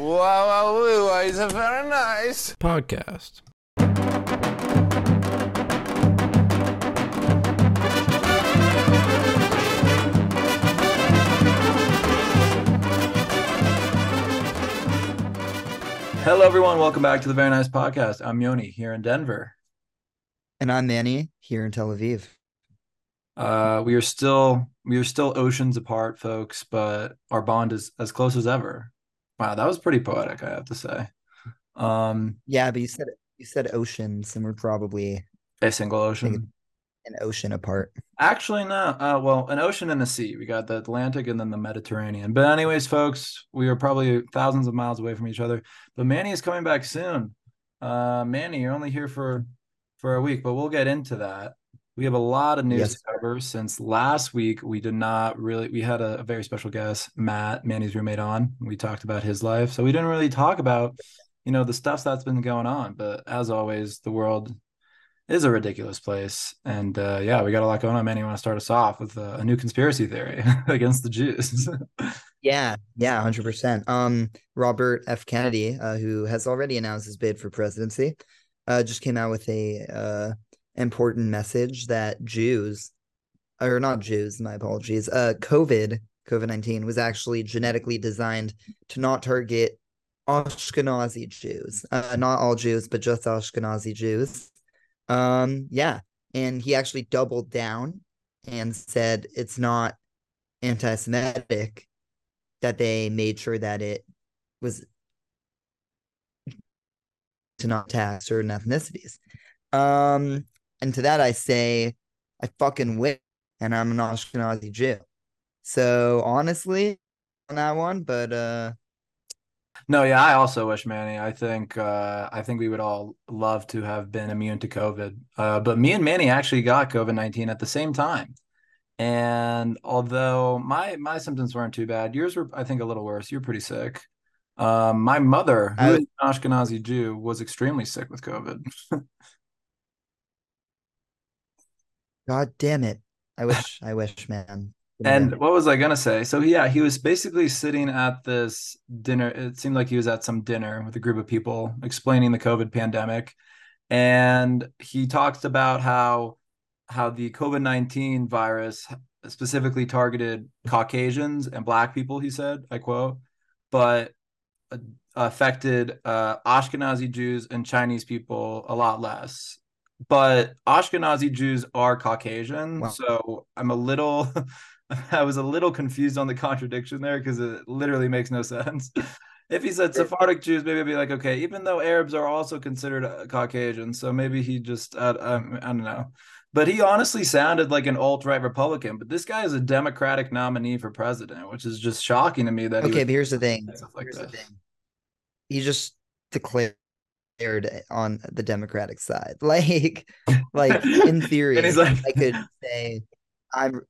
Wow, wow, wow, it's a very nice. podcast. Hello, everyone. Welcome back to the Very Nice Podcast. I'm Yoni here in Denver. And I'm Manny here in Tel Aviv. Uh, we are still we are still oceans apart, folks, but our bond is as close as ever. Wow, that was pretty poetic, I have to say. Um, Yeah, but you said you said oceans, and we're probably a single ocean. an ocean apart. Actually, no. Uh, well, an ocean and a sea. We got the Atlantic and then the Mediterranean. But anyways, folks, we are probably thousands of miles away from each other. But Manny is coming back soon. Uh, Manny, you're only here for for a week, but we'll get into that. We have a lot of news Yes. to cover since last week. We did not really. We had a, a very special guest, Matt, Manny's roommate, on. We talked about his life, so we didn't really talk about, you know, the stuff that's been going on. But as always, the world is a ridiculous place. And uh, yeah, we got a lot going on. Manny, want to start us off with a, a new conspiracy theory against the Jews? Yeah, yeah, hundred percent. Um, Robert F. Kennedy, uh, who has already announced his bid for presidency, uh, just came out with a uh important message that Jews, or not Jews, my apologies, uh, COVID, COVID nineteen was actually genetically designed to not target Ashkenazi Jews, uh, not all Jews, but just Ashkenazi Jews. Um, yeah, and he actually doubled down and said it's not anti-Semitic that they made sure that it was to not attack certain ethnicities. Um, and to that I say, I fucking win, and I'm an Ashkenazi Jew. So honestly, on that one, but uh, no, yeah, I also wish Manny. I think uh, I think we would all love to have been immune to COVID. Uh, but me and Manny actually got COVID nineteen at the same time. And although my my symptoms weren't too bad, yours were I think a little worse. You're pretty sick. Um, my mother, who I- is an Ashkenazi Jew, was extremely sick with COVID. god damn it, I wish, I wish, man. And what was I gonna say? So yeah, he was basically sitting at this dinner. It seemed like he was at some dinner with a group of people explaining the COVID pandemic. And he talked about how how the COVID-19 virus specifically targeted Caucasians and black people, he said, I quote, but affected uh, Ashkenazi Jews and Chinese people a lot less. But Ashkenazi Jews are Caucasian, Wow. so I'm a little I was a little confused on the contradiction there because it literally makes no sense. If he said Sephardic Jews, maybe I'd be like, okay, even though Arabs are also considered uh, Caucasian, so maybe he just, uh, um, I don't know. But he honestly sounded like an alt right Republican. But this guy is a Democratic nominee for president, which is just shocking to me that he Okay, here's the thing. like Here's the thing. He just declared on the Democratic side. Like, like in theory, like- I could say I'm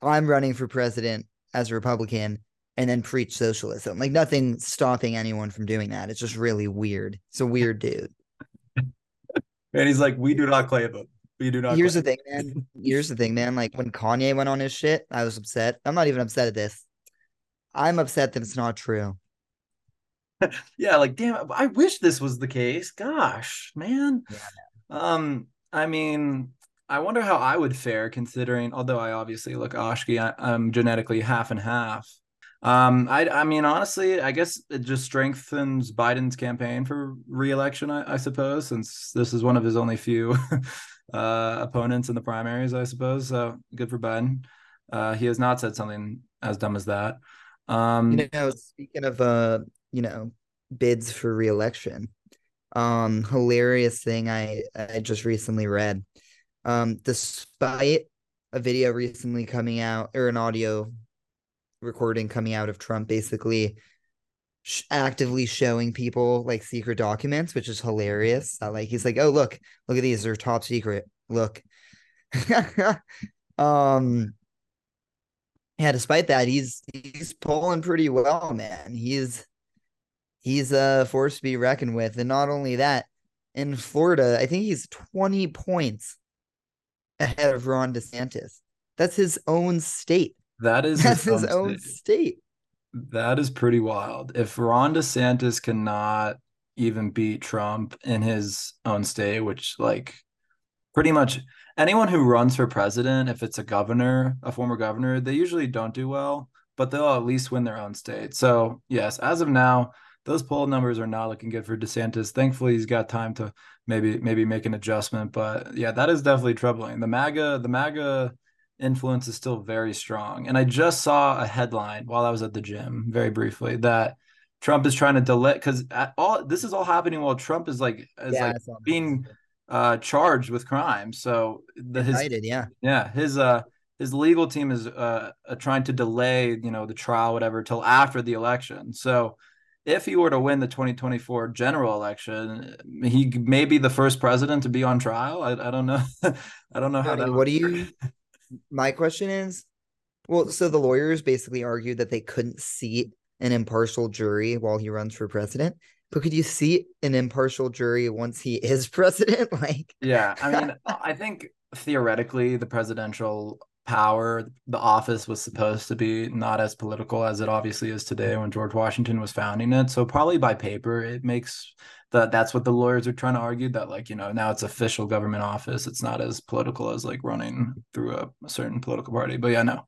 I'm running for president as a Republican and then preach socialism. Like nothing stopping anyone from doing that. It's just really weird. It's a weird dude. And he's like, we do not claim him. We do not. Here's the thing, man. Here's the thing, man. Like when Kanye went on his shit, I was upset. I'm not even upset at this. I'm upset that it's not true. yeah like damn i wish this was the case. Gosh man. Yeah, um i mean i wonder how i would fare considering although i obviously look ashki I, i'm genetically half and half. Um i i mean honestly i guess it just strengthens biden's campaign for re-election i, I suppose since this is one of his only few uh opponents in the primaries i suppose so good for biden. Uh he has not said something as dumb as that. Um You know, speaking of uh, you know, bids for reelection, um, hilarious thing I I just recently read. Um, despite a video recently coming out or an audio recording coming out of Trump basically sh- actively showing people like secret documents, which is hilarious. That, like he's like, "Oh, look, look at these, they're top secret. Look." um yeah, despite that, he's he's pulling pretty well, man. He's he's a force to be reckoned with. And not only that, in Florida, I think he's 20 points ahead of Ron DeSantis. That's his own state. that is That's his own state. state. That is pretty wild. If Ron DeSantis cannot even beat Trump in his own state, which like pretty much anyone who runs for president, if it's a governor, a former governor, they usually don't do well, but they'll at least win their own state. So yes, as of now, those poll numbers are not looking good for DeSantis. Thankfully, he's got time to maybe maybe make an adjustment. But yeah, that is definitely troubling. The MAGA, the MAGA influence is still very strong. And I just saw a headline while I was at the gym, very briefly, that Trump is trying to delay because all this is all happening while Trump is like is yeah, like being uh charged with crime. So the his yeah yeah his uh his legal team is uh, uh trying to delay you know the trial whatever till after the election. So if he were to win the 2024 general election, he may be the first president to be on trial. I, I don't know. I don't know how that. What do you? My question is, well, so the lawyers basically argued that they couldn't seat an impartial jury while he runs for president. But could you seat an impartial jury once he is president? like, yeah, I mean, I think theoretically the presidential power the office was supposed to be not as political as it obviously is today when george washington was founding it. So probably by paper it makes that that's what the lawyers are trying to argue that like you know now it's official government office. It's not as political as like running through a, a certain political party. But yeah no.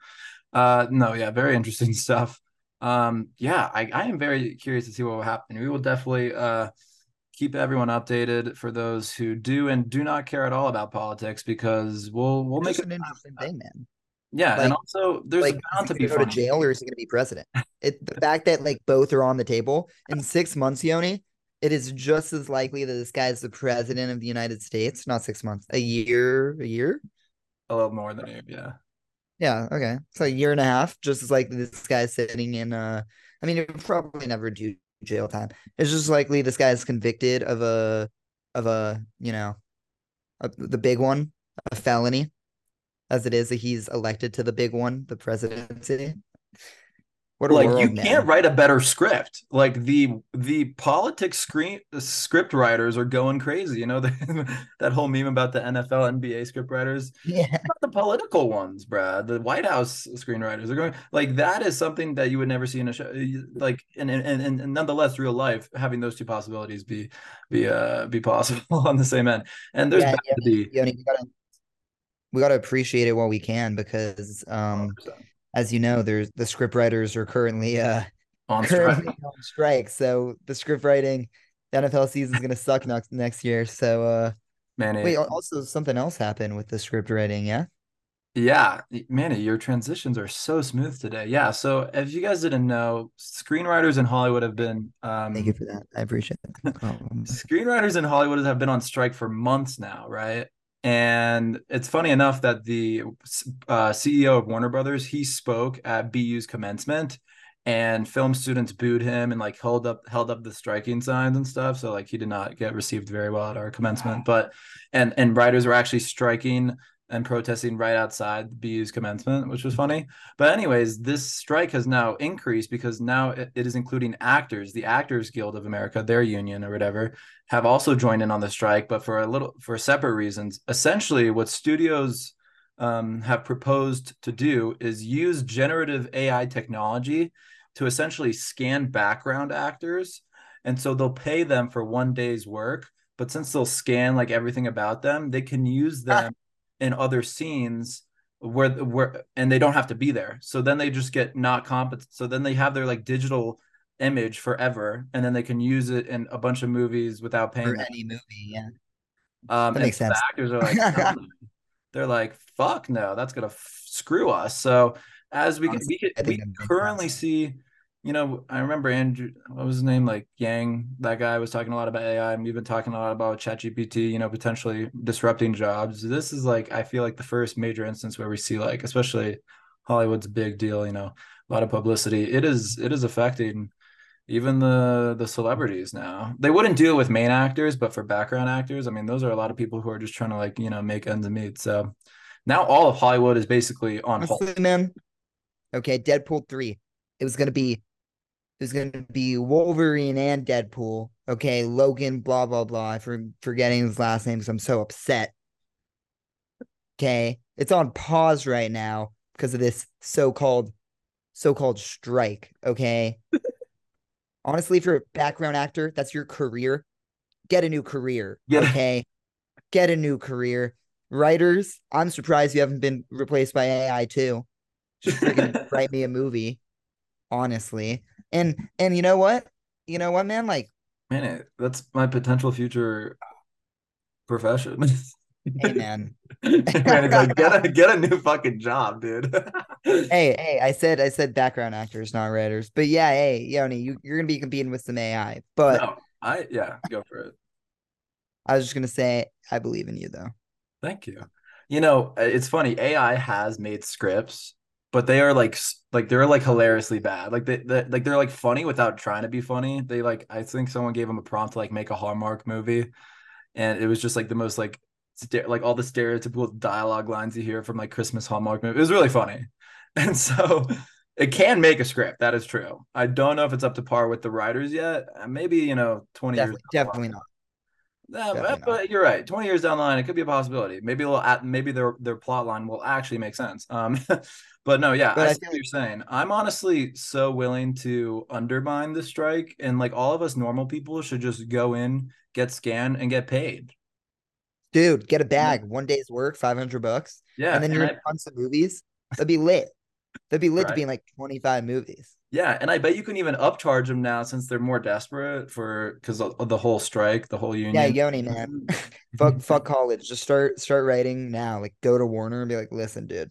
Uh no yeah very interesting stuff. Um yeah i i am very curious to see what will happen. We will definitely uh keep everyone updated for those who do and do not care at all about politics because we'll we'll make it an interesting thing, man. Yeah, like, and also there's like, bound to be go to jail or is he going to be president? It the fact that like both are on the table in six months, Yoni, it is just as likely that this guy is the president of the United States. Not six months, a year, a year, a little more than a year, yeah. Yeah, okay. So a year and a half, just as like this guy's sitting in uh I mean, it probably never do jail time. It's just likely this guy is convicted of a of a you know a, the big one, a felony, as it is that he's elected to the big one, the presidency. What like you can't write a better script. Like the the politics screen the script writers are going crazy. You know the, that whole meme about the NFL, NBA script writers. Yeah, Not the political ones, Brad. The White House screenwriters are going like that. Is something that you would never see in a show. Like and and and, and nonetheless, real life having those two possibilities be be uh be possible on the same end. And there's yeah, yeah, to be. Yeah, we gotta we gotta appreciate it while we can because um. 100% as you know, there's the script writers are currently uh on currently strike. on strike. So the script writing, the NFL season is gonna suck next next year. So uh Manny, wait, also something else happened with the script writing, yeah? Yeah, Manny, your transitions are so smooth today. Yeah, so if you guys didn't know, screenwriters in Hollywood have been um Thank you for that. I appreciate it. screenwriters in Hollywood have been on strike for months now, right? And it's funny enough that the uh, CEO of Warner Brothers he spoke at BU's commencement, and film students booed him and like held up held up the striking signs and stuff. So like he did not get received very well at our commencement. But and and writers were actually striking and protesting right outside the BU's commencement, which was funny. But anyways, this strike has now increased because now it, is including actors. The Actors Guild of America, their union or whatever, have also joined in on the strike, but for a little for separate reasons. Essentially, what studios um, have proposed to do is use generative AI technology to essentially scan background actors, and so they'll pay them for one day's work. But since they'll scan like everything about them, they can use them in other scenes where where and they don't have to be there. So then they just get not competent. So then they have their like digital image forever, and then they can use it in a bunch of movies without paying for any movie. Yeah, um, that makes sense. actors are like, they're like, fuck no, that's gonna f- screw us. So as we Honestly, we, we currently see you know, I remember Andrew, what was his name? Like Yang, that guy was talking a lot about AI, and we've been talking a lot about ChatGPT, you know, potentially disrupting jobs. This is like, I feel like the first major instance where we see like, especially Hollywood's big deal, you know, a lot of publicity. It is, it is affecting even the the celebrities now. They wouldn't do it with main actors, but for background actors, I mean, those are a lot of people who are just trying to like, you know, make ends meet. So now all of Hollywood is basically on hold. Man, okay, Deadpool three. It was going to be there's going to be Wolverine and Deadpool. Okay, Logan, blah blah blah. I'm forgetting his last name because I'm so upset. Okay, it's on pause right now because of this so-called so-called strike. Okay. Honestly, if you're a background actor, that's your career. Get a new career. A- okay. Get a new career. Writers, I'm surprised you haven't been replaced by AI too. Just freaking write me a movie. Honestly. And and you know what? You know what, man? Like, Man, that's my potential future profession. hey man. Man, like, get a get a new fucking job, dude. hey, hey, I said I said background actors, not writers. But yeah, hey, Yoni, you, you're gonna be competing with some AI. But No, I yeah, go for it. I was just gonna say I believe in you though. Thank you. You know, it's funny. AI has made scripts, but they are like like they're like hilariously bad. Like they, they like they're like funny without trying to be funny. They like I think someone gave them a prompt to like make a Hallmark movie, and it was just like the most like sta- like all the stereotypical dialogue lines you hear from like Christmas Hallmark movie. It was really funny, and so it can make a script. That is true. I don't know if it's up to par with the writers yet. Maybe you know twenty Definitely, years. definitely not. Yeah, but, but you're right. Twenty years down the line, it could be a possibility. Maybe a little, at maybe their their plot line will actually make sense. Um, but no, yeah, But I I see feel what you're saying. I'm honestly so willing to undermine the strike, and like all of us normal people should just go in, get scanned, and get paid. Dude, get a bag, one day's work, five hundred bucks, Yeah, and then you're I- in tons of movies. That'd be lit. That'd be lit to be in like twenty five movies. yeah, and I bet you can even upcharge them now since they're more desperate for because of of the whole strike, the whole union. Yeah, Yoni, man. fuck, fuck college. Just start, start writing now. Like, go to Warner and be like, listen, dude.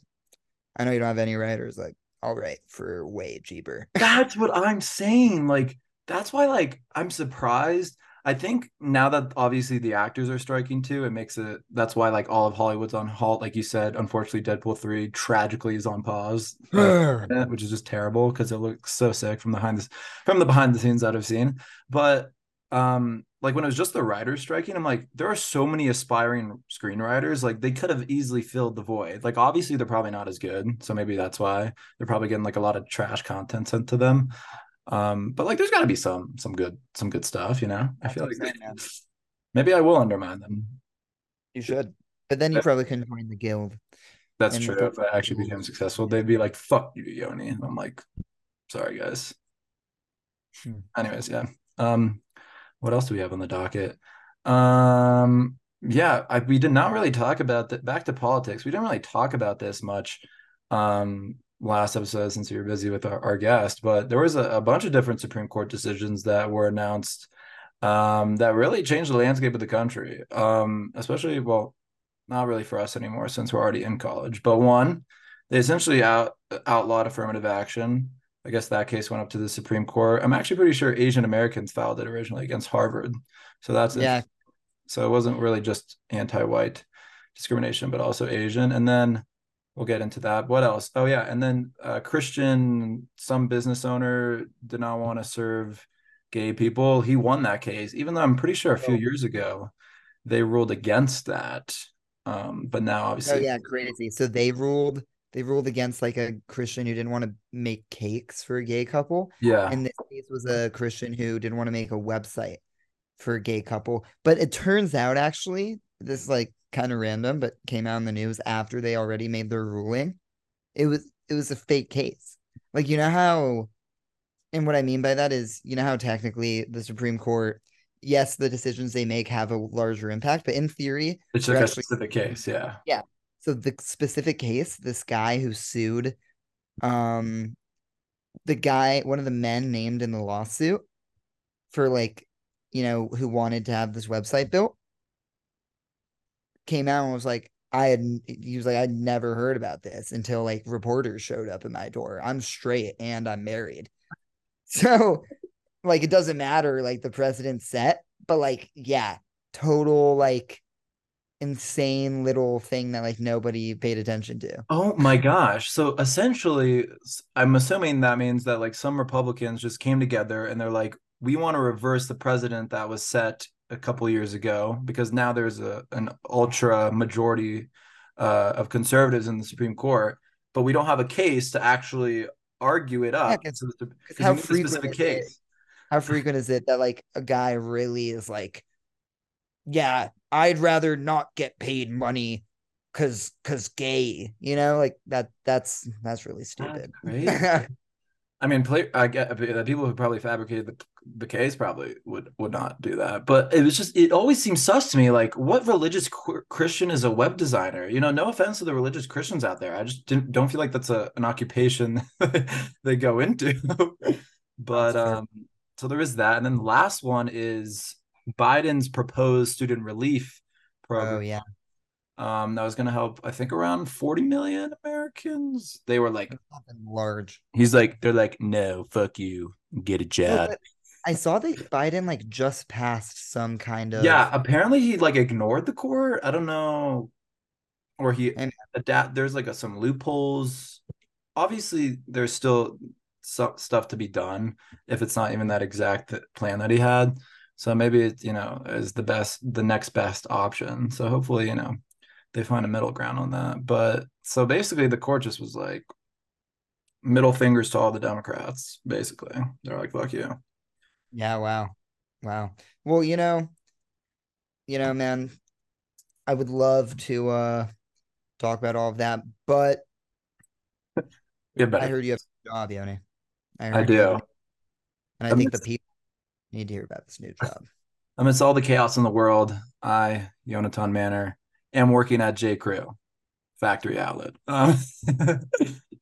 I know you don't have any writers. Like, I'll write for way cheaper. That's what I'm saying. Like, that's why, like, I'm surprised. I think now that obviously the actors are striking too, it makes it that's why like all of Hollywood's on halt. Like you said, unfortunately, Deadpool 3 tragically is on pause, uh, which is just terrible because it looks so sick from behind this from the behind the scenes that I've seen. But um, like when it was just the writers striking, I'm like, there are so many aspiring screenwriters, like they could have easily filled the void. Like obviously they're probably not as good, so maybe that's why they're probably getting like a lot of trash content sent to them. Um, but like there's got to be some some good some good stuff, you know. I feel like man. maybe I will undermine them. You should. But then you probably couldn't join the guild. That's true. If I actually became successful, they'd be like, "Fuck you, Yoni." And I'm like, "Sorry, guys." Hmm. Anyways, yeah. Um, what else do we have on the docket? Um, yeah, I, we did not really talk about that. Back to politics. We didn't really talk about this much. Um, last episode since we were busy with our, our guest, but there was a, a bunch of different Supreme Court decisions that were announced um, that really changed the landscape of the country. Um, especially, well, not really for us anymore since we're already in college. But one, they essentially out outlawed affirmative action. I guess that case went up to the Supreme Court. I'm actually pretty sure Asian Americans filed it originally against Harvard. So that's Yeah. So it wasn't really just anti-white discrimination, but also Asian. And then we'll get into that. What else? Oh yeah, and then uh, Christian, some business owner did not want to serve gay people. He won that case, even though I'm pretty sure a few Oh. years ago they ruled against that. Um, but now Oh obviously, yeah, crazy. So they ruled they ruled against like a Christian who didn't want to make cakes for a gay couple. yeah, And this case was a Christian who didn't want to make a website for a gay couple. But it turns out actually, this is like kind of random, but came out in the news after they already made their ruling. It was it was a fake case. Like you know how and what I mean by that is, you know how technically the Supreme Court, yes, the decisions they make have a larger impact, but in theory, it's like a actually- specific case. Yeah, yeah, so the specific case, this guy who sued, um, the guy, one of the men named in the lawsuit for like, you know, who wanted to have this website built, came out and was like, I had, he was like, I'd never heard about this until like reporters showed up at my door. I'm straight and I'm married. So, like, it doesn't matter, like, the precedent's set, but like, yeah, total, like, insane little thing that like nobody paid attention to. Oh my gosh. So essentially, I'm assuming that means that like some Republicans just came together and they're like, we want to reverse the president that was set a couple years ago because now there's a an ultra majority uh, of conservatives in the Supreme Court, but we don't have a case to actually argue it up. 'cause- to the- 'cause how you need a frequent is it? case. How frequent is it that like a guy really is like, yeah, I'd rather not get paid money cause cause gay, you know, like that that's that's really stupid. crazy. I mean, play, I get the people who probably fabricated the, the case probably would would not do that. But it was just it always seems sus to me. Like, what religious Christian is a web designer? You know, no offense to the religious Christians out there. I just didn't don't feel like that's a an occupation they go into. but um, so there is that, and then the last one is Biden's proposed student relief program. Oh yeah. Um, that was going to help, I think, around 40 million Americans. They were like, large. He's like, they're like, no, fuck you, get a job. I saw that Biden like just passed some kind of. Yeah, apparently he like ignored the court. I don't know, or he and adapt. There's like a, some loopholes. Obviously, there's still some stuff to be done if it's not even that exact plan that he had. So maybe it, you know, is the best, the next best option. So hopefully, you know, they find a middle ground on that. But so basically, the court just was like middle fingers to all the Democrats. Basically, they're like, "Fuck you." Yeah. Wow. Wow. Well, you know, you know, man, I would love to uh talk about all of that, but yeah, I heard you have a job, Yoni. I, I do. And I think the people need to hear about this new job. Amidst all the chaos in the world, I, Yonatan Manor, am working at J. Crew factory outlet. Um,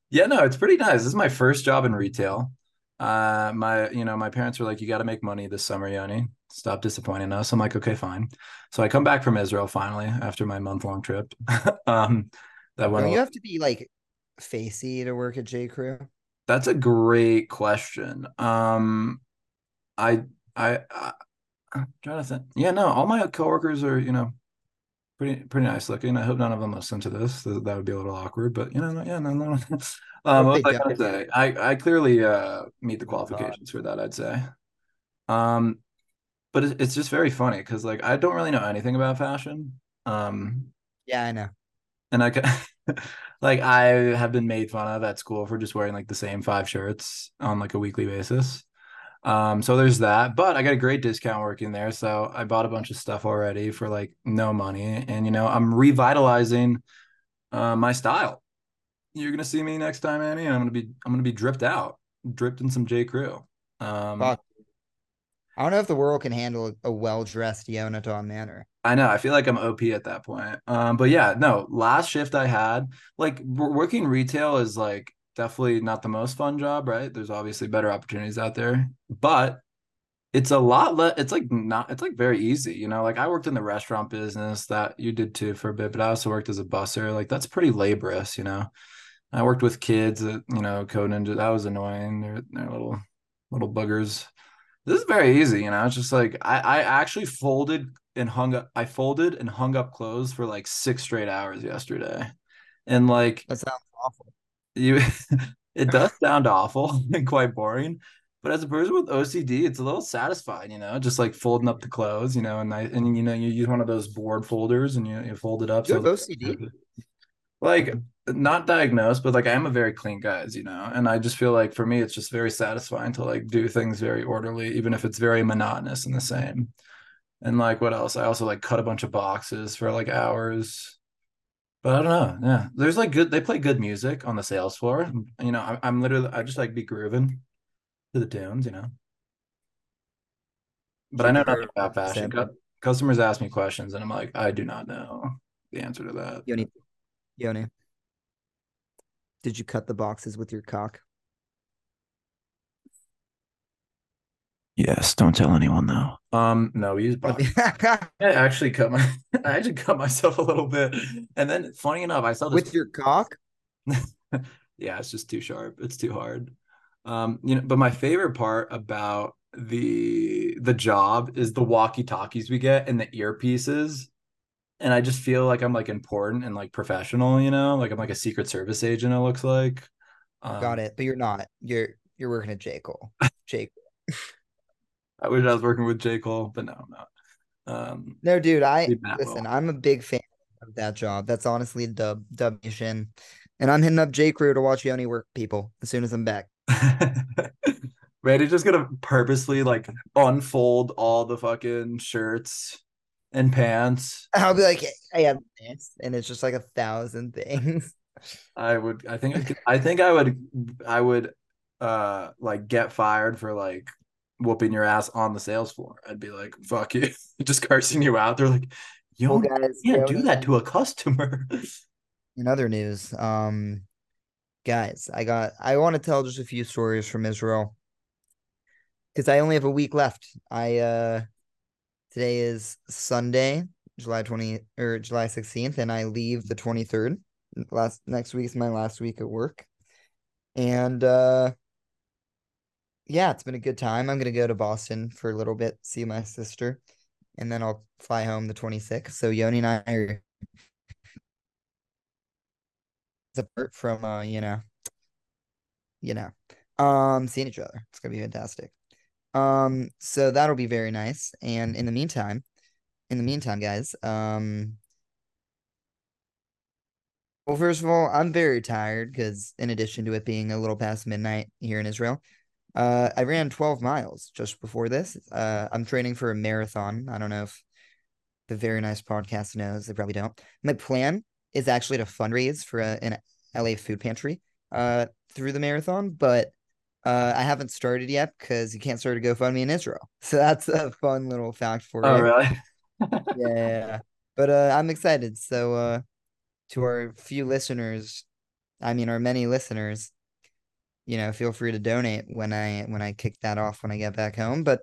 yeah, no, it's pretty nice. This is my first job in retail. Uh, my, you know, my parents were like, "You got to make money this summer, Yoni. Stop disappointing us." I'm like, "Okay, fine." So I come back from Israel finally after my month long trip. um, that went. you have to be like facey to work at J. Crew. That's a great question. Um, I, I, I, I'm trying to think. Yeah, no, all my coworkers are, you know, pretty pretty nice looking. I hope none of them listen to this. That, would be a little awkward, but you know, yeah, no, no. um, what was I gonna say? I I clearly uh meet the qualifications for that. I'd say. Um, but it's just very funny because like I don't really know anything about fashion. Um, yeah, I know. And I like I have been made fun of at school for just wearing like the same five shirts on like a weekly basis. Um, so there's that, but I got a great discount working there. So I bought a bunch of stuff already for like no money. And you know, I'm revitalizing uh my style. You're gonna see me next time, Manny, and I'm gonna be I'm gonna be dripped out, dripped in some J. Crew. Um Fuck. I don't know if the world can handle a well-dressed Yonatan Manor. I know. I feel like I'm OP at that point. Um, but yeah, no. Last shift I had, like working retail, is like definitely not the most fun job, right? There's obviously better opportunities out there, but it's a lot less it's like not it's like very easy you know? Like i worked in the restaurant business that you did too for a bit but i also worked as a busser. Like that's pretty laborious you know? I worked with kids that you know code that was annoying. They're, they're little little buggers. This is very easy you know? It's just like i i actually folded and hung up i folded and hung up clothes for like six straight hours yesterday. And like that sounds awful you it does sound awful and quite boring but as a person with OCD, it's a little satisfying, you know, just like folding up the clothes, you know, and I, and you know, you use one of those board folders and you, you fold it up. You so have OCD? Like not diagnosed, but like I am a very clean guy, as you know, and I just feel like for me, it's just very satisfying to like do things very orderly, even if it's very monotonous and the same. And like what else? I also like cut a bunch of boxes for like hours but I don't know. Yeah, there's like good. They play good music on the sales floor. You know, I, am literally I just like be grooving to the tunes. You know, but I know nothing about fashion. Customers ask me questions, and I'm like, I do not know the answer to that. Yoni, Yoni, did you cut the boxes with your cock? Yes, don't tell anyone though. Um, no, we use box. I actually cut my I actually cut myself a little bit. And then funny enough, I saw this with your cock. yeah, it's just too sharp. It's too hard. Um, you know, but my favorite part about the the job is the walkie-talkies we get and the earpieces. And I just feel like I'm like important and like professional, you know, like I'm like a secret service agent, it looks like. Um, Got it. But you're not. You're you're working at J. Cole. J. I wish I was working with J. Cole, but no, I'm not. Um, no, dude, I listen. I'm a big fan of that job. That's honestly dub dub mission, and I'm hitting up J. Crew to watch Yoni work people as soon as I'm back. Randy's just gonna purposely like unfold all the fucking shirts and pants. I'll be like, I have this, and it's just like a thousand things. I would. I think. I, could, I think I would. I would uh like get fired for like whooping your ass on the sales floor. I'd be like, fuck you, just cursing you out. They're like, you Well, guys, can't do that to a customer. In other news, um, guys, I got I want to tell just a few stories from Israel because I only have a week left. I uh today is Sunday, July 20 or July 16th, and I leave the 23rd. Last next week is my last week at work. And uh yeah, it's been a good time. I'm gonna go to Boston for a little bit, see my sister, and then I'll fly home the 26th. So Yoni and I are apart from uh, you know, you know, um, seeing each other. It's gonna be fantastic. Um, so that'll be very nice. And in the meantime, in the meantime, guys, um, well, first of all, I'm very tired because in addition to it being a little past midnight here in Israel, uh, I ran 12 miles just before this. Uh, I'm training for a marathon. I don't know if the very nice podcast knows. They probably don't. My plan is actually to fundraise for a, an LA food pantry uh, through the marathon, but uh, I haven't started yet because you can't start a GoFundMe in Israel. So that's a fun little fact for oh you. really? Yeah, yeah, yeah. But uh, I'm excited. So uh, to our few listeners, I mean our many listeners, you know, feel free to donate when I when I kick that off when I get back home. But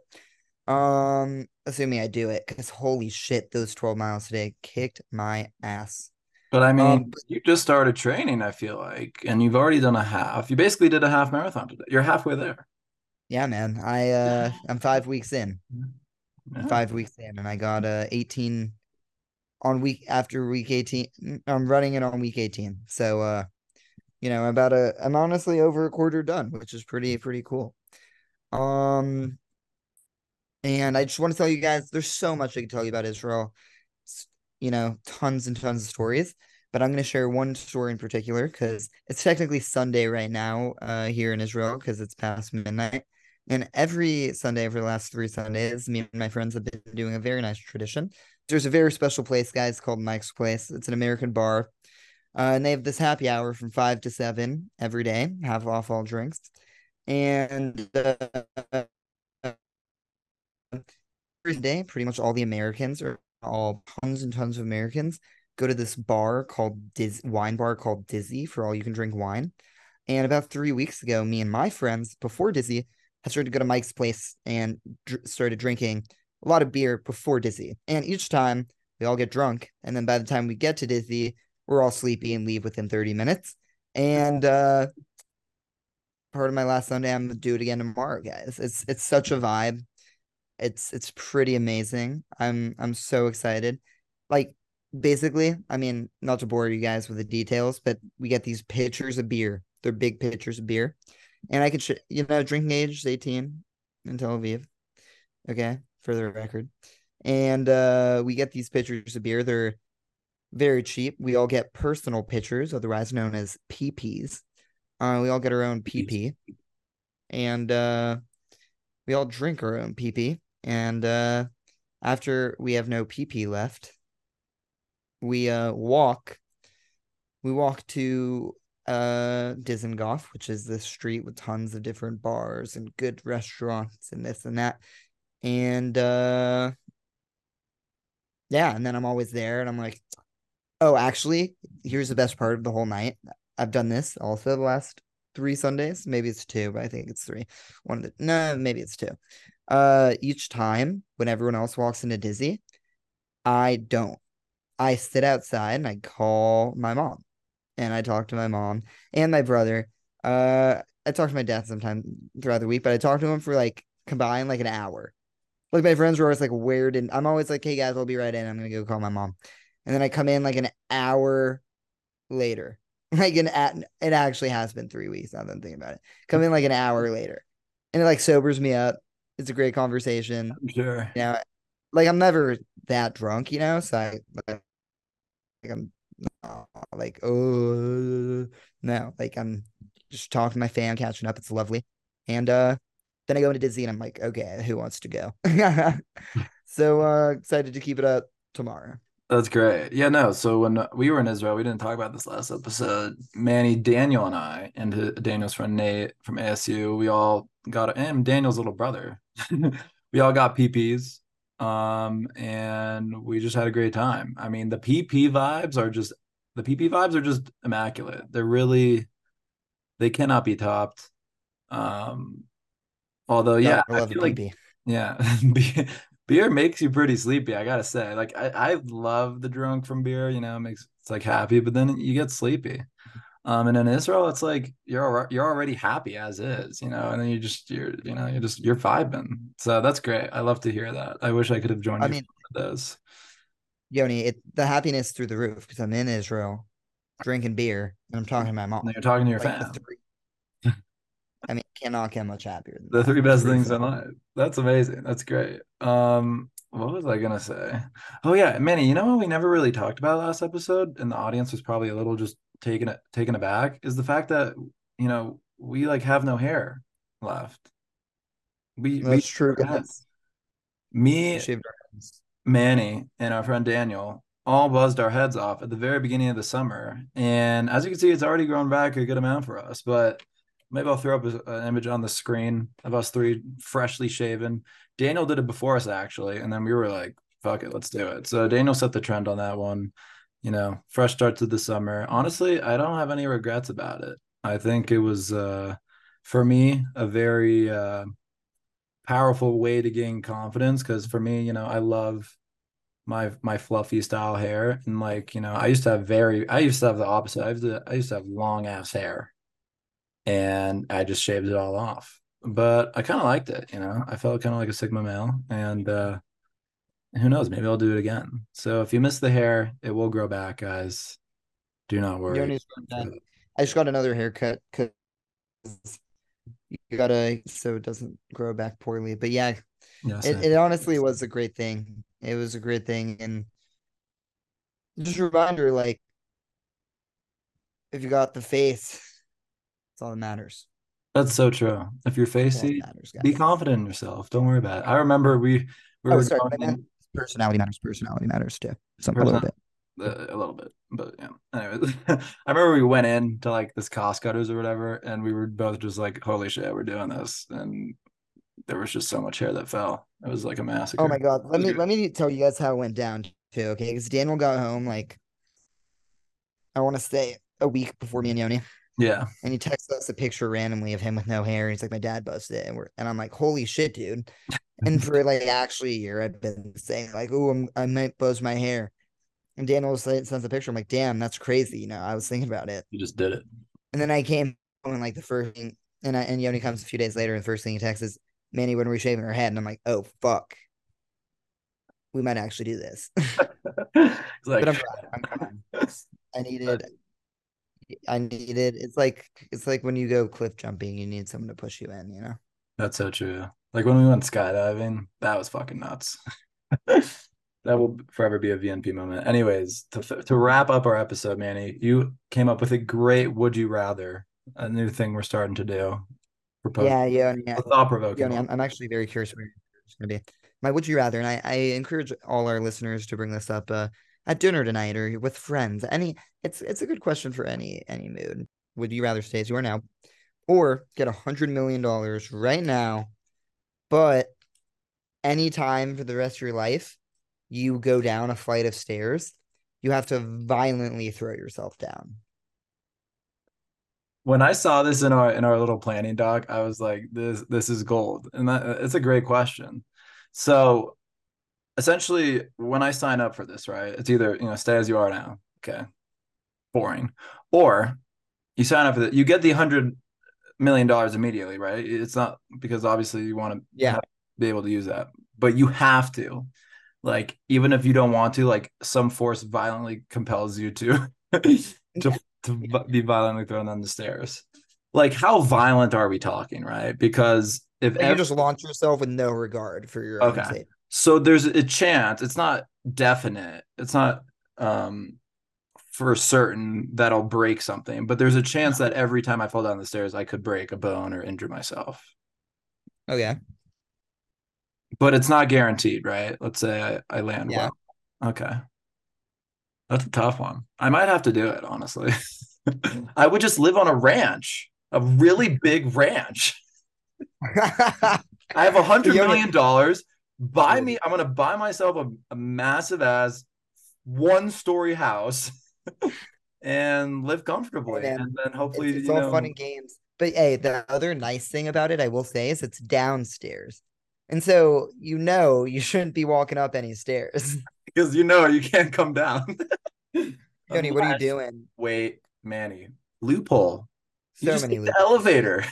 um, assuming I do it, because holy shit, those 12 miles today kicked my ass. But I mean, Um, you just started training, I feel like, and you've already done a half. You basically did a half marathon today. You're halfway there. Yeah, man. I uh I'm five weeks in. Yeah. Five weeks in, and I got uh 18 on week after week 18. I'm running it on week 18. So uh, you know, about a I'm honestly over a quarter done, which is pretty pretty cool. Um, and I just want to tell you guys, there's so much I can tell you about Israel. S- You know, tons and tons of stories. But I'm going to share one story in particular because it's technically Sunday right now uh, here in Israel because it's past midnight. And every Sunday for the last three Sundays, me and my friends have been doing a very nice tradition. There's a very special place, guys, called Mike's Place. It's an American bar. Uh, and they have this happy hour from five to seven every day, have off all drinks. And uh, every day, pretty much all the Americans or all tons and tons of Americans go to this bar called Diz wine bar called Dizzy for all you can drink wine. And about three weeks ago, me and my friends before Dizzy had started to go to Mike's place and dr- started drinking a lot of beer before Dizzy. And each time we all get drunk, and then by the time we get to Dizzy, we're all sleepy and leave within 30 minutes. And uh part of my last Sunday, I'm gonna do it again tomorrow, guys. It's it's such a vibe. It's it's pretty amazing. I'm I'm so excited. Like basically, I mean, not to bore you guys with the details, but we get these pitchers of beer. They're big pitchers of beer. And I could sh- you know, drinking age is 18 in Tel Aviv. Okay, for the record. And uh we get these pitchers of beer. They're very cheap. We all get personal pitchers, otherwise known as PPs. Uh, we all get our own PP, and uh, we all drink our own PP. And uh, after we have no PP left, we uh walk. We walk to uh Dizengoff, which is this street with tons of different bars and good restaurants and this and that. And uh yeah, and then I'm always there and I'm like, oh, actually, here's the best part of the whole night. I've done this also the last three Sundays. Maybe it's two, but I think it's three. One of the no, maybe it's two. Uh, each time when everyone else walks into Dizzy, I don't. I sit outside and I call my mom, and I talk to my mom and my brother. Uh, I talk to my dad sometime throughout the week, but I talk to him for like combined like an hour. Like my friends were always like, "Where did?" I'm always like, "Hey guys, I'll be right in. I'm gonna go call my mom," and then I come in like an hour later. Like an at it actually has been three weeks now that I'm thinking about it. Come in like an hour later. And it like sobers me up. It's a great conversation. I'm sure. You know, like I'm never that drunk, you know. So I like, like I'm like oh no, like I'm just talking to my fam, catching up. It's lovely. And uh then I go into Dizzy and I'm like, okay, who wants to go? so uh excited to keep it up tomorrow. That's great. Yeah, no. So when we were in Israel, we didn't talk about this last episode. Manny, Daniel, and I, and Daniel's friend Nate from ASU, we all got and Daniel's little brother. we all got PPs, um, and we just had a great time. I mean, the PP vibes are just the PP vibes are just immaculate. They're really they cannot be topped. Um, although, yeah, I love I the like PP. yeah, beer makes you pretty sleepy. I gotta say, like I, I love the drunk from beer. You know, it makes it's like happy, but then you get sleepy. Um, and in Israel, it's like you're you're already happy as is, you know, and then you just you're you know you're just you're vibing. So that's great. I love to hear that. I wish I could have joined I you mean, those. Yoni, it the happiness through the roof because I'm in Israel, drinking beer, and I'm talking to my mom. And you're talking to your Like the fam. three. I cannot get much happier than The that. three best Three things in life. That's amazing. That's great. Um, what was I gonna say? Oh yeah, Manny, you know what we never really talked about last episode, and the audience was probably a little just taken it taken aback, is the fact that you know we like have no hair left. We we That's true, shaved guys. Me, Shaved our heads. Manny, and our friend Daniel all buzzed our heads off at the very beginning of the summer, and as you can see, it's already grown back a good amount for us. But maybe I'll throw up an image on the screen of us three freshly shaven. Daniel did it before us actually, and then we were like, "Fuck it, let's do it." So Daniel set the trend on that one. You know, fresh start to the summer. Honestly, I don't have any regrets about it. I think it was uh for me a very uh powerful way to gain confidence because for me, you know, I love my my fluffy style hair and like, you know, I used to have very I used to have the opposite. I used to I used to have long ass hair and I just shaved it all off. But I kind of liked it, you know. I felt kind of like a Sigma male and uh who knows, maybe I'll do it again. So if you miss the hair, it will grow back, guys. Do not worry. Yoni's going down. I just got another haircut because you gotta so it doesn't grow back poorly. But yeah, Yes, it, it honestly was a great thing. It was a great thing, and just a reminder, like if you got the face, that's all that matters. that's so true. If you're all matters, be confident in yourself. Don't worry about it. I remember we we Oh, were sorry, what I going meant personality matters. Personality matters too. A little bit. uh, a little bit, but yeah. Anyways, I remember we went in to like this cost cutters or whatever, and we were both just like, "Holy shit, we're doing this!" And there was just so much hair that fell. It was like a massacre. Oh my god. Let me good. let me tell you guys how it went down too, okay? Because Daniel got home like I want to say a week before me and Yoni. Yeah, And he texts us a picture randomly of him with no hair. He's like, My dad busted it. And we're and I'm like, Holy shit, dude. And for like actually a year, I've been saying, like, oh, I'm might buzz my hair. And Daniel sends a picture. I'm like, damn, that's crazy. You know, I was thinking about it. you just did it. And then I came home and like the first thing and I and Yoni comes a few days later, and the first thing he texts is, Manny, when are we shaving our head? And I'm like, oh fuck. We might actually do this. like, but I'm. I'm glad. I needed I needed it. it's like it's like when you go cliff jumping, you need someone to push you in, you know? that's so true. Like when we went skydiving, that was fucking nuts. that will forever be a VNP moment. Anyways, to to wrap up our episode, Manny, you came up with a great "Would you rather," a new thing we're starting to do. Propose Yeah, yeah, yeah. thought provoking. Yoni, I'm, I'm actually very curious where it's to be. My would you rather, and I, I encourage all our listeners to bring this up uh, at dinner tonight or with friends. Any, it's it's a good question for any any mood. Would you rather stay as you are now, or get a hundred million dollars right now, but anytime for the rest of your life, you go down a flight of stairs, you have to violently throw yourself down. when I saw this in our in our little planning doc, I was like, this this is gold, and that it's a great question. So, essentially, when I sign up for this, right, it's either you know stay as you are now, okay, boring, or you sign up for it, you get the hundred million dollars immediately, right? It's not because obviously you want to Yeah. be able to use that, but you have to, like, even if you don't want to, like, some force violently compels you to to to be violently thrown down the stairs. Like, how violent are we talking, right? Because if Like you just launch yourself with no regard for your own Okay. So there's a chance, it's not definite, it's not um for certain that I'll break something, but there's a chance that every time I fall down the stairs, I could break a bone or injure myself. Okay. But it's not guaranteed, right? Let's say I, I land Yeah. well. Okay. That's a tough one. I might have to do it, honestly. I would just live on a ranch, a really big ranch. I have a hundred million dollars. Buy me, I'm gonna buy myself a, a massive ass one story house and live comfortably. then And then hopefully, it's, it's you all know, fun and games. But hey, the other nice thing about it, I will say, is it's downstairs. And so you know you shouldn't be walking up any stairs. because you know you can't come down. Yoni, what are you doing? Wait, Manny, loophole. You So just many the elevator.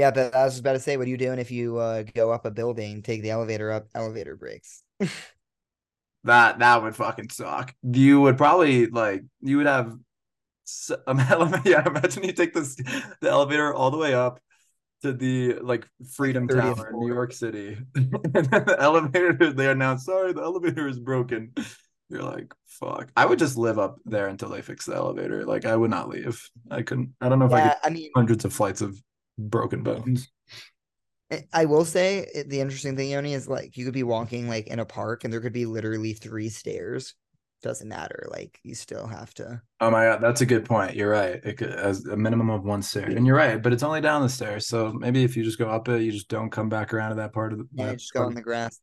Yeah, but I was about to say, what are you doing if you uh, go up a building, take the elevator up, elevator breaks? That that would fucking suck. You would probably like you would have s- um, yeah, imagine you take this the elevator all the way up to the like Freedom 30th Tower in New. York City. and then the elevator they announce, sorry, the elevator is broken. You're like, fuck. I would just live up there until they fix the elevator. Like I would not leave. I couldn't I don't know if I Yeah, could I mean, hundreds of flights of broken bones. I- will say the interesting thing, Yoni, is like you could be walking like in a park and there could be literally three stairs. Doesn't matter. Like you still have to. Oh my god, that's a good point. You're right. It could, as a minimum of one stair, and you're right. But it's only down the stairs, so maybe if you just go up it, you just don't come back around to that part of the. Yeah, just go on the grass.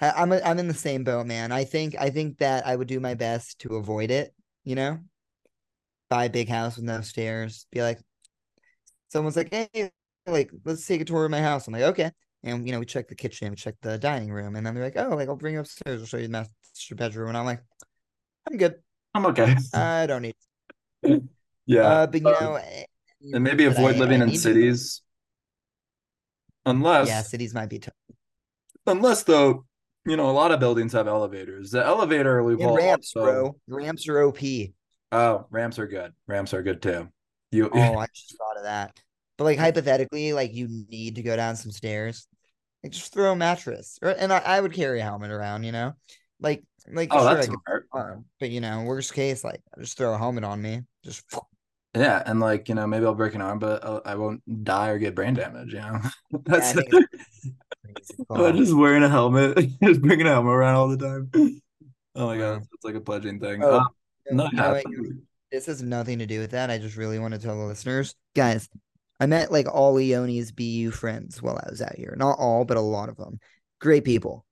I- I'm a, I'm in the same boat, man. I think I think that I would do my best to avoid it. You know, buy a big house with no stairs. Be like, someone's like, hey, like let's take a tour of my house. I'm like, okay. And you know, we check the kitchen, we check the dining room, and then they're like, oh, like I'll bring you upstairs. I'll show you the master bedroom. And I'm like, I'm good. I'm okay. I don't need. yeah, Uh, but you um, know, eh, and maybe avoid I- living I in need to- cities. Unless, Yeah, cities might be tough. unless though, you know, a lot of buildings have elevators. The elevator loophole. ramps, also- bro. Ramps are OP. Oh, ramps are good. Ramps are good too. You. Oh, I just thought of that. But like hypothetically, like you need to go down some stairs. Like just throw a mattress, or and I, I would carry a helmet around. You know, like like oh, sure, that's smart. arm, but you know, worst case, like I just throw a helmet on me. Just Yeah, and like you know, maybe I'll break an arm, but I'll, I won't die or get brain damage. You know, that's. crazy I'm just wearing a helmet, just bringing a helmet around all the time. Oh my god, it's like a pledging thing. Oh, Uh, you no, yeah, you- this has nothing to do with that. I just really want to tell the listeners, guys. I met like all Yoni's BU friends while I was out here. Not all, but a lot of them. Great people.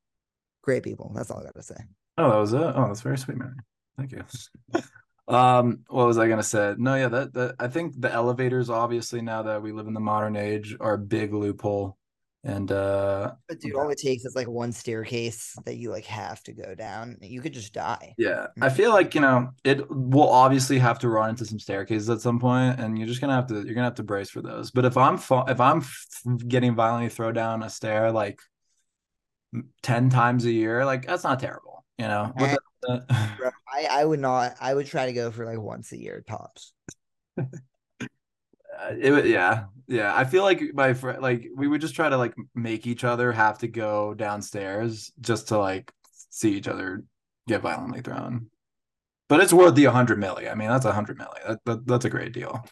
Great people. That's all I gotta say. oh, that was it. Oh, that's very sweet, man. Thank you. Um, what was I gonna say? No, yeah, that that I think the elevators, obviously, now that we live in the modern age, are a big loophole. And uh But dude, all it takes is like one staircase that you like have to go down. You could just die. Yeah, I feel like you know it will obviously have to run into some staircases at some point, and you're just gonna have to you're gonna have to brace for those. But if I'm fa- if I'm f- getting violently thrown down a stair like ten times a year, like that's not terrible, you know. What the- Bro, I, I would not I would try to go for like once a year tops. Uh, it would- yeah yeah i feel like my friend like we would just try to like make each other have to go downstairs just to like see each other get violently thrown. But it's worth the 100 milli. I mean that's a 100 milli. That, that, that's a great deal.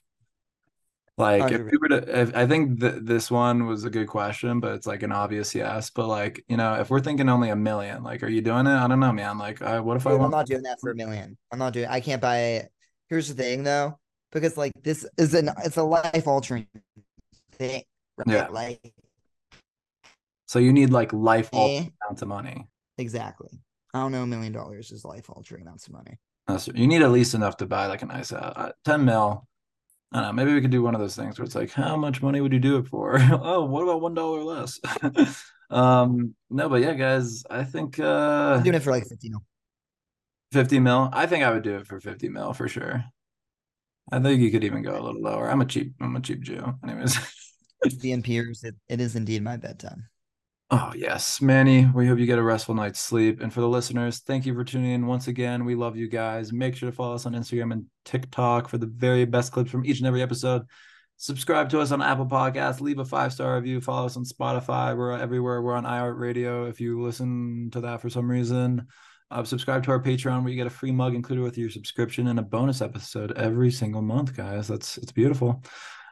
Like if we were to if, i think th- this one was a good question but it's like an obvious yes. But like you know if we're thinking only a million like are you doing it? I don't know man. Like I, what if i Dude, I'm not doing that for a million. I'm not doing I can't buy it. Here's the thing though, because like this is an it's a life altering thing. Right? Yeah. Like so you need like life eh, altering amounts of money exactly. I don't know a million dollars is life altering amounts of money. That's you need at least enough to buy like a nice uh, uh, 10 mil. I don't know. Maybe we could do one of those things where it's like, how much money would you do it for? oh, what about one dollar less? um, no, but yeah, guys, I think uh I'm doing it for like 50 mil. 50 mil. I think I would do it for 50 mil for sure. I think you could even go a little lower. I'm a cheap, I'm a cheap Jew. Anyways. Peers, it, it is indeed my bedtime. Oh, yes, Manny. We hope you get a restful night's sleep. And for the listeners, thank you for tuning in once again. We love you guys. Make sure to follow us on Instagram and TikTok for the very best clips from each and every episode. Subscribe to us on Apple Podcasts. Leave a five star review. Follow us on Spotify. We're everywhere. We're on iHeartRadio if you listen to that for some reason. Uh, subscribe to our Patreon where you get a free mug included with your subscription and a bonus episode every single month, guys. That's it's beautiful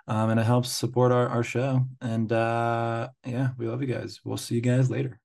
um, and it helps support our, our show. And uh, yeah, we love you guys. We'll see you guys later.